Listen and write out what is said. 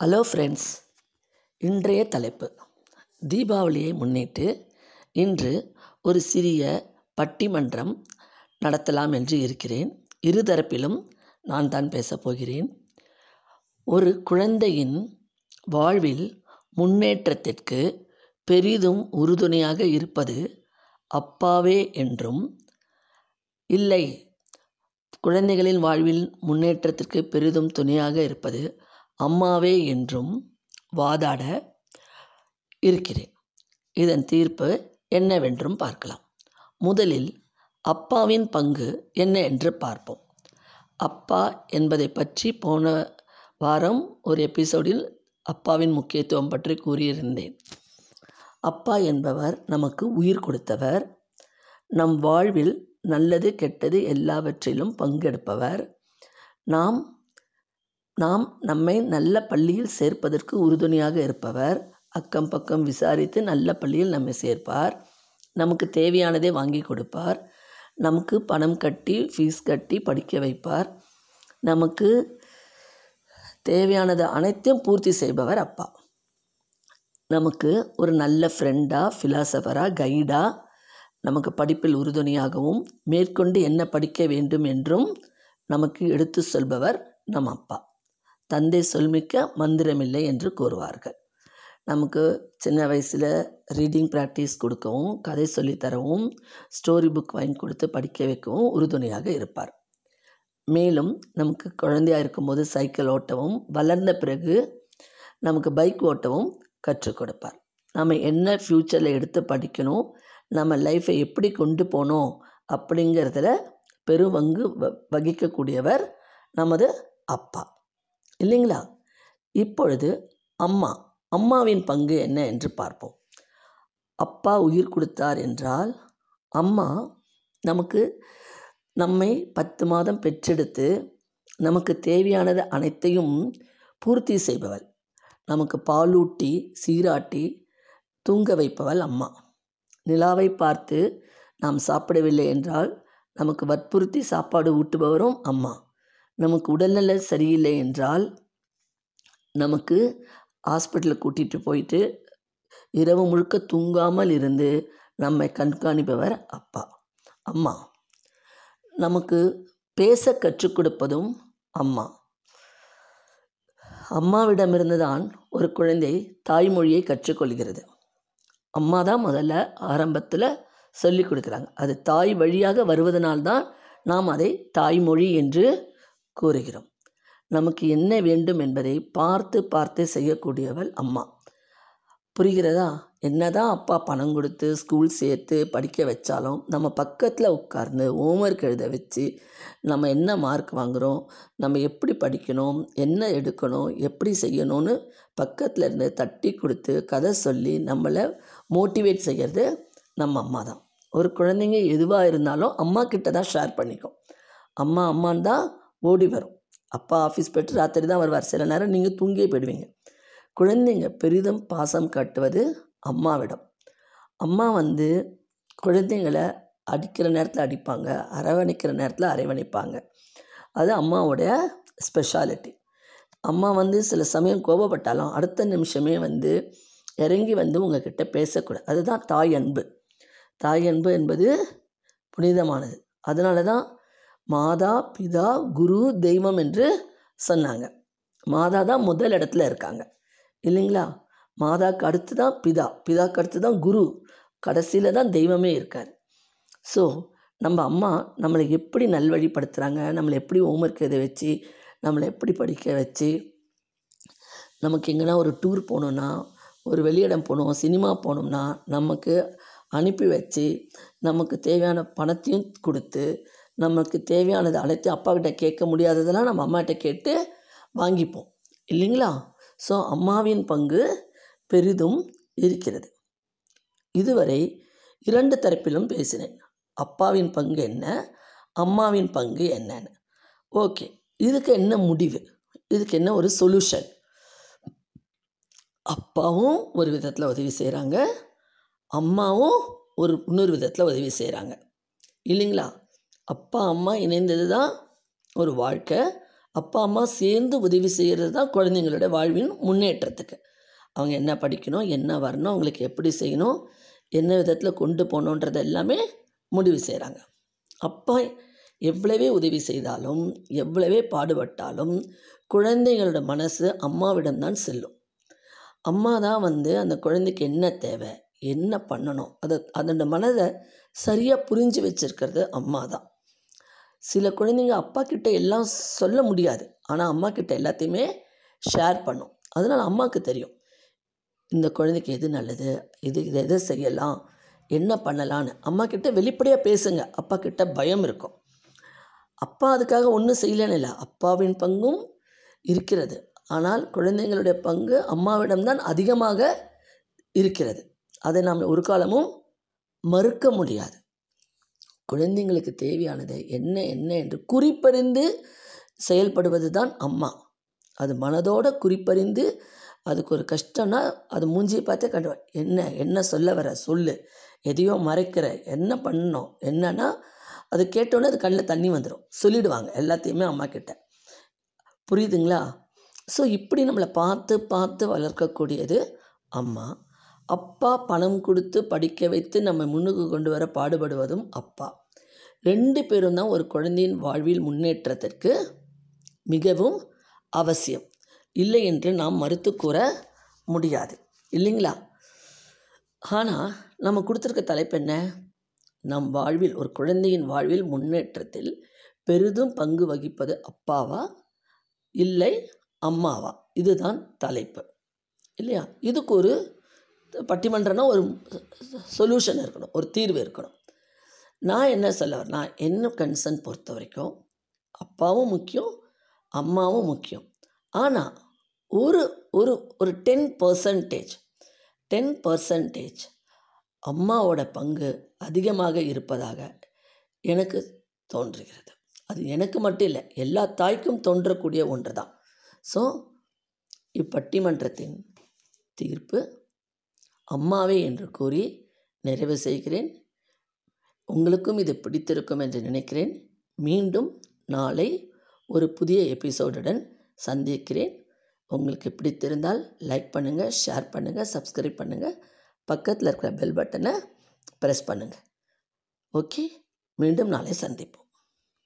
Hello friends இன்றைய தலைப்பு. தீபாவளியை முன்னிட்டு இன்று ஒரு சிறிய பட்டிமன்றம் நடத்தலாம் என்று இருக்கிறேன். இருதரப்பிலும் நான் தான் பேசப் போகிறேன். ஒரு குழந்தையின் வாழ்வில் முன்னேற்றத்திற்கு பெரிதும் உறுதுணையாக இருப்பது அப்பாவே என்றும் இல்லை குழந்தைகளின் வாழ்வில் முன்னேற்றத்திற்கு பெரிதும் துணையாக இருப்பது அம்மாவே என்றும் வாதாட இருக்கிறேன். இதன் தீர்ப்பு என்னவென்றும் பார்க்கலாம். முதலில் அப்பாவின் பங்கு என்ன என்று பார்ப்போம். அப்பா என்பதை பற்றி போன வாரம் ஒரு எபிசோடில் அப்பாவின் முக்கியத்துவம் பற்றி கூறியிருந்தேன். அப்பா என்பவர் நமக்கு உயிர் கொடுத்தவர். நம் வாழ்வில் நல்லது கெட்டது எல்லாவற்றிலும் பங்கெடுப்பவர். நாம் நாம் நம்மை நல்ல பள்ளியில் சேர்ப்பதற்கு உறுதுணையாக இருப்பவர். அக்கம் பக்கம் விசாரித்து நல்ல பள்ளியில் நம்மை சேர்ப்பார். நமக்கு தேவையானதை வாங்கி கொடுப்பார். நமக்கு பணம் கட்டி ஃபீஸ் கட்டி படிக்க வைப்பார். நமக்கு தேவையானது அனைத்தையும் பூர்த்தி செய்பவர் அப்பா. நமக்கு ஒரு நல்ல ஃப்ரெண்டாக ஃபிலாசபராக கைடாக நமக்கு படிப்பில் உறுதுணையாகவும் மேற்கொண்டு என்ன படிக்க வேண்டும் என்றும் நமக்கு எடுத்து சொல்பவர் நம் அப்பா. தந்தை சொல்மிக்க மந்திரமில்லை என்று கூறுவார்கள். நமக்கு சின்ன வயசில் ரீடிங் ப்ராக்டிஸ் கொடுக்கவும் கதை சொல்லித்தரவும் ஸ்டோரி புக் வாங்கி கொடுத்து படிக்க வைக்கவும் உறுதுணையாக இருப்பார். மேலும் நமக்கு குழந்தையாக இருக்கும்போது சைக்கிள் ஓட்டவும் வளர்ந்த பிறகு நமக்கு பைக் ஓட்டவும் கற்றுக் கொடுப்பார். நம்ம என்ன ஃப்யூச்சரில் எடுத்து படிக்கணும் நம்ம லைஃப்பை எப்படி கொண்டு போகணும் அப்படிங்கிறதுல பெருவங்கு வ வகிக்கக்கூடியவர் நமது அப்பா. இல்லைங்களா? இப்பொழுது அம்மா அம்மாவின் பங்கு என்ன என்று பார்ப்போம். அப்பா உயிர் கொடுத்தார் என்றால் அம்மா நமக்கு நம்மை பத்து மாதம் பெற்றெடுத்து நமக்கு தேவையானது அனைத்தையும் பூர்த்தி செய்பவள். நமக்கு பாலூட்டி சீராட்டி தூங்க வைப்பவள் அம்மா. நிலாவை பார்த்து நாம் சாப்பிடவில்லை என்றால் நமக்கு வற்புறுத்தி சாப்பாடு ஊட்டுபவரும் அம்மா. நமக்கு உடல்நல சரியில்லை என்றால் நமக்கு ஹாஸ்பிட்டலுக்கு கூட்டிகிட்டு போயிட்டு இரவு முழுக்க தூங்காமல் இருந்து நம்மை கண்காணிப்பவர் அப்பா அம்மா. நமக்கு பேச கற்றுக் கொடுப்பதும் அம்மா. அம்மாவிடமிருந்து தான் ஒரு குழந்தை தாய்மொழியை கற்றுக்கொள்கிறது. அம்மா தான் முதல்ல ஆரம்பத்தில் சொல்லிக் கொடுக்குறாங்க. அது தாய் வழியாக வருவதனால்தான் நாம் அதை தாய்மொழி என்று கூறுகிறோம். நமக்கு என்ன வேண்டும் என்பதை பார்த்து பார்த்து செய்யக்கூடியவள் அம்மா. புரிகிறதா? என்னதான் அப்பா பணம் கொடுத்து ஸ்கூல் சேர்த்து படிக்க வச்சாலும் நம்ம பக்கத்தில் உட்கார்ந்து ஹோம்ஒர்க் எழுத வச்சு நம்ம என்ன மார்க் வாங்குகிறோம் நம்ம எப்படி படிக்கணும்? என்ன எடுக்கணும்? எப்படி செய்யணும்னு பக்கத்தில் இருந்து தட்டி கொடுத்து கதை சொல்லி நம்மளை மோட்டிவேட் செய்கிறது நம்ம அம்மா தான். ஒரு குழந்தைங்க எதுவாக இருந்தாலும் அம்மா கிட்ட தான் ஷேர் பண்ணிக்கும். அம்மா அம்மான் தான் ஓடி வரும். அப்பா ஆஃபீஸ் போய்ட்டு ராத்திரி தான் வருவார். சில நேரம் நீங்கள் தூங்கியே போயிடுவீங்க. குழந்தைங்க பெரிதும் பாசம் காட்டுவது அம்மாவிடம். அம்மா வந்து குழந்தைங்களை அடிக்கிற நேரத்தில் அடிப்பாங்க. அரவணைக்கிற நேரத்தில் அரவணைப்பாங்க. அது அம்மாவோடைய ஸ்பெஷாலிட்டி அம்மா வந்து சில சமயம் கோபப்பட்டாலும் அடுத்த நிமிஷமே வந்து இறங்கி வந்து உங்ககிட்ட பேசக்கூடாது. அதுதான் தாய் அன்பு. தாய் அன்பு என்பது புனிதமானது. அதனால தான் மாதா பிதா குரு தெய்வம் என்று சொன்னாங்க. மாதா தான் முதல் இடத்துல இருக்காங்க. இல்லைங்களா? மாதாக்கு அடுத்து தான் பிதா பிதாக்கு அடுத்து தான் குரு. கடைசியில் தான் தெய்வமே இருக்கார். ஸோ நம்ம அம்மா நம்மளை எப்படி நல்வழிப்படுத்துகிறாங்க நம்மளை எப்படி ஹோம்ஒர்க் இதை வச்சு நம்மளை எப்படி படிக்க வச்சு நமக்கு எங்கன்னா ஒரு டூர் போகணுன்னா ஒரு வெளியிடம் போகணும் சினிமா போகணும்னா நமக்கு அனுப்பி வச்சு நமக்கு தேவையான பணத்தையும் கொடுத்து நமக்கு தேவையானது அனைத்தையும் அப்பாக்கிட்ட கேட்க முடியாததெல்லாம் நம்ம அம்மாகிட்ட கேட்டு வாங்கிப்போம். இல்லைங்களா? ஸோ அம்மாவின் பங்கு பெரிதும் இருக்கிறது. இதுவரை இரண்டு தரப்பிலும் பேசினேன். அப்பாவின் பங்கு என்ன? அம்மாவின் பங்கு என்னன்னு. ஓகே. இதுக்கு என்ன முடிவு? இதுக்கு என்ன ஒரு சொல்யூஷன் அப்பாவும் ஒரு விதத்தில் உதவி செய்கிறாங்க அம்மாவும் ஒரு இன்னொரு விதத்தில் உதவி செய்கிறாங்க இல்லைங்களா? அப்பா அம்மா இணைந்தது தான் ஒரு வாழ்க்கை. அப்பா அம்மா சேர்ந்து உதவி செய்கிறது தான் குழந்தைங்களோட வாழ்வின் முன்னேற்றத்துக்கு. அவங்க என்ன படிக்கணும் என்ன வரணும் அவங்களுக்கு எப்படி செய்யணும் என்ன விதத்தில் கொண்டு போகணுன்றது எல்லாமே முடிவு செய்கிறாங்க அப்பா எவ்வளவே உதவி செய்தாலும் எவ்வளவே பாடுபட்டாலும் குழந்தைங்களோட மனசு அம்மாவிடம்தான் செல்லும். அம்மா தான் வந்து அந்த குழந்தைக்கு என்ன தேவை என்ன பண்ணணும் அதை அதோட மனதை சரியாக புரிஞ்சு வச்சிருக்கிறது அம்மா தான். சில குழந்தைங்க அப்பா கிட்ட எல்லாம் சொல்ல முடியாது. ஆனால் அம்மா கிட்ட எல்லாத்தையுமே ஷேர் பண்ணும். அதனால் அம்மாவுக்கு தெரியும். இந்த குழந்தைக்கு எது நல்லது? இது இதை எதை செய்யலாம்? என்ன பண்ணலான்னு அம்மா கிட்ட வெளிப்படையாக பேசுங்க. அப்பா கிட்ட பயம் இருக்கும். அப்பா அதுக்காக ஒன்றும் செய்யலன்னு இல்லை. அப்பாவின் பங்கும் இருக்கிறது. ஆனால் குழந்தைங்களுடைய பங்கு அம்மாவிடம்தான் அதிகமாக இருக்கிறது. அதை நாம் ஒரு காலமும் மறுக்க முடியாது. குழந்தைங்களுக்கு தேவையானது என்ன என்ன என்று குறிப்பறிந்து செயல்படுவது தான் அம்மா. அது மனதோட குறிப்பறிந்து அதுக்கு ஒரு கஷ்டம்னா அது மூஞ்சியை பார்த்தே கண்டு என்ன என்ன சொல்ல வர சொல்லு. எதையோ மறைக்கிற என்ன பண்ணணும் என்னன்னா அது கேட்டோன்னே அது கண்ணில் தண்ணி வந்துடும் சொல்லிடுவாங்க எல்லாத்தையுமே அம்மா கிட்ட. புரியுதுங்களா? ஸோ இப்படி நம்மளை பார்த்து பார்த்து வளர்க்கக்கூடியது அம்மா. அப்பா பணம் கொடுத்து படிக்க வைத்து நம்ம முன்னுக்கு கொண்டு வர பாடுபடுவதும் அப்பா. ரெண்டு பேரும் தான் ஒரு குழந்தையின் வாழ்வில் முன்னேற்றத்திற்கு மிகவும் அவசியம். இல்லை என்று நாம் மறுத்து கூற முடியாது. இல்லைங்களா? ஆனால் நம்ம கொடுத்துருக்க தலைப்பு என்ன? நம் வாழ்வில் ஒரு குழந்தையின் வாழ்வில் முன்னேற்றத்தில் பெரிதும் பங்கு வகிப்பது அப்பாவா? இல்லை அம்மாவா? இதுதான் தலைப்பு. இல்லையா? இதுக்கு ஒரு பட்டிமன்றம்னா ஒரு சொல்யூஷன் இருக்கணும் ஒரு தீர்வு இருக்கணும். நான் என்ன சொல்ல வரேன் நான் என்ன கன்சர்ன் பொறுத்த வரைக்கும் அப்பாவும் முக்கியம் அம்மாவும் முக்கியம். ஆனால் ஒரு ஒரு ஒரு டென் பர்சன்டேஜ் டென் பர்சன்டேஜ் அம்மாவோட பங்கு அதிகமாக இருப்பதாக எனக்கு தோன்றுகிறது. அது எனக்கு மட்டும் இல்லை எல்லா தாய்க்கும் தோன்றக்கூடிய ஒன்று தான் ஸோ இப்பட்டிமன்றத்தின் தீர்ப்பு அம்மாவே என்று கூறி நிறைவு செய்கிறேன். உங்களுக்கும் இது பிடித்திருக்கும் என்று நினைக்கிறேன். மீண்டும் நாளை ஒரு புதிய எபிசோடுடன் சந்திக்கிறேன். உங்களுக்கு பிடித்திருந்தால் லைக் பண்ணுங்கள் ஷேர் பண்ணுங்கள் சப்ஸ்கிரைப் பண்ணுங்கள் பக்கத்தில் இருக்கிற பெல் பட்டனை ப்ரெஸ் பண்ணுங்கள் ஓகே மீண்டும் நாளை சந்திப்போம்.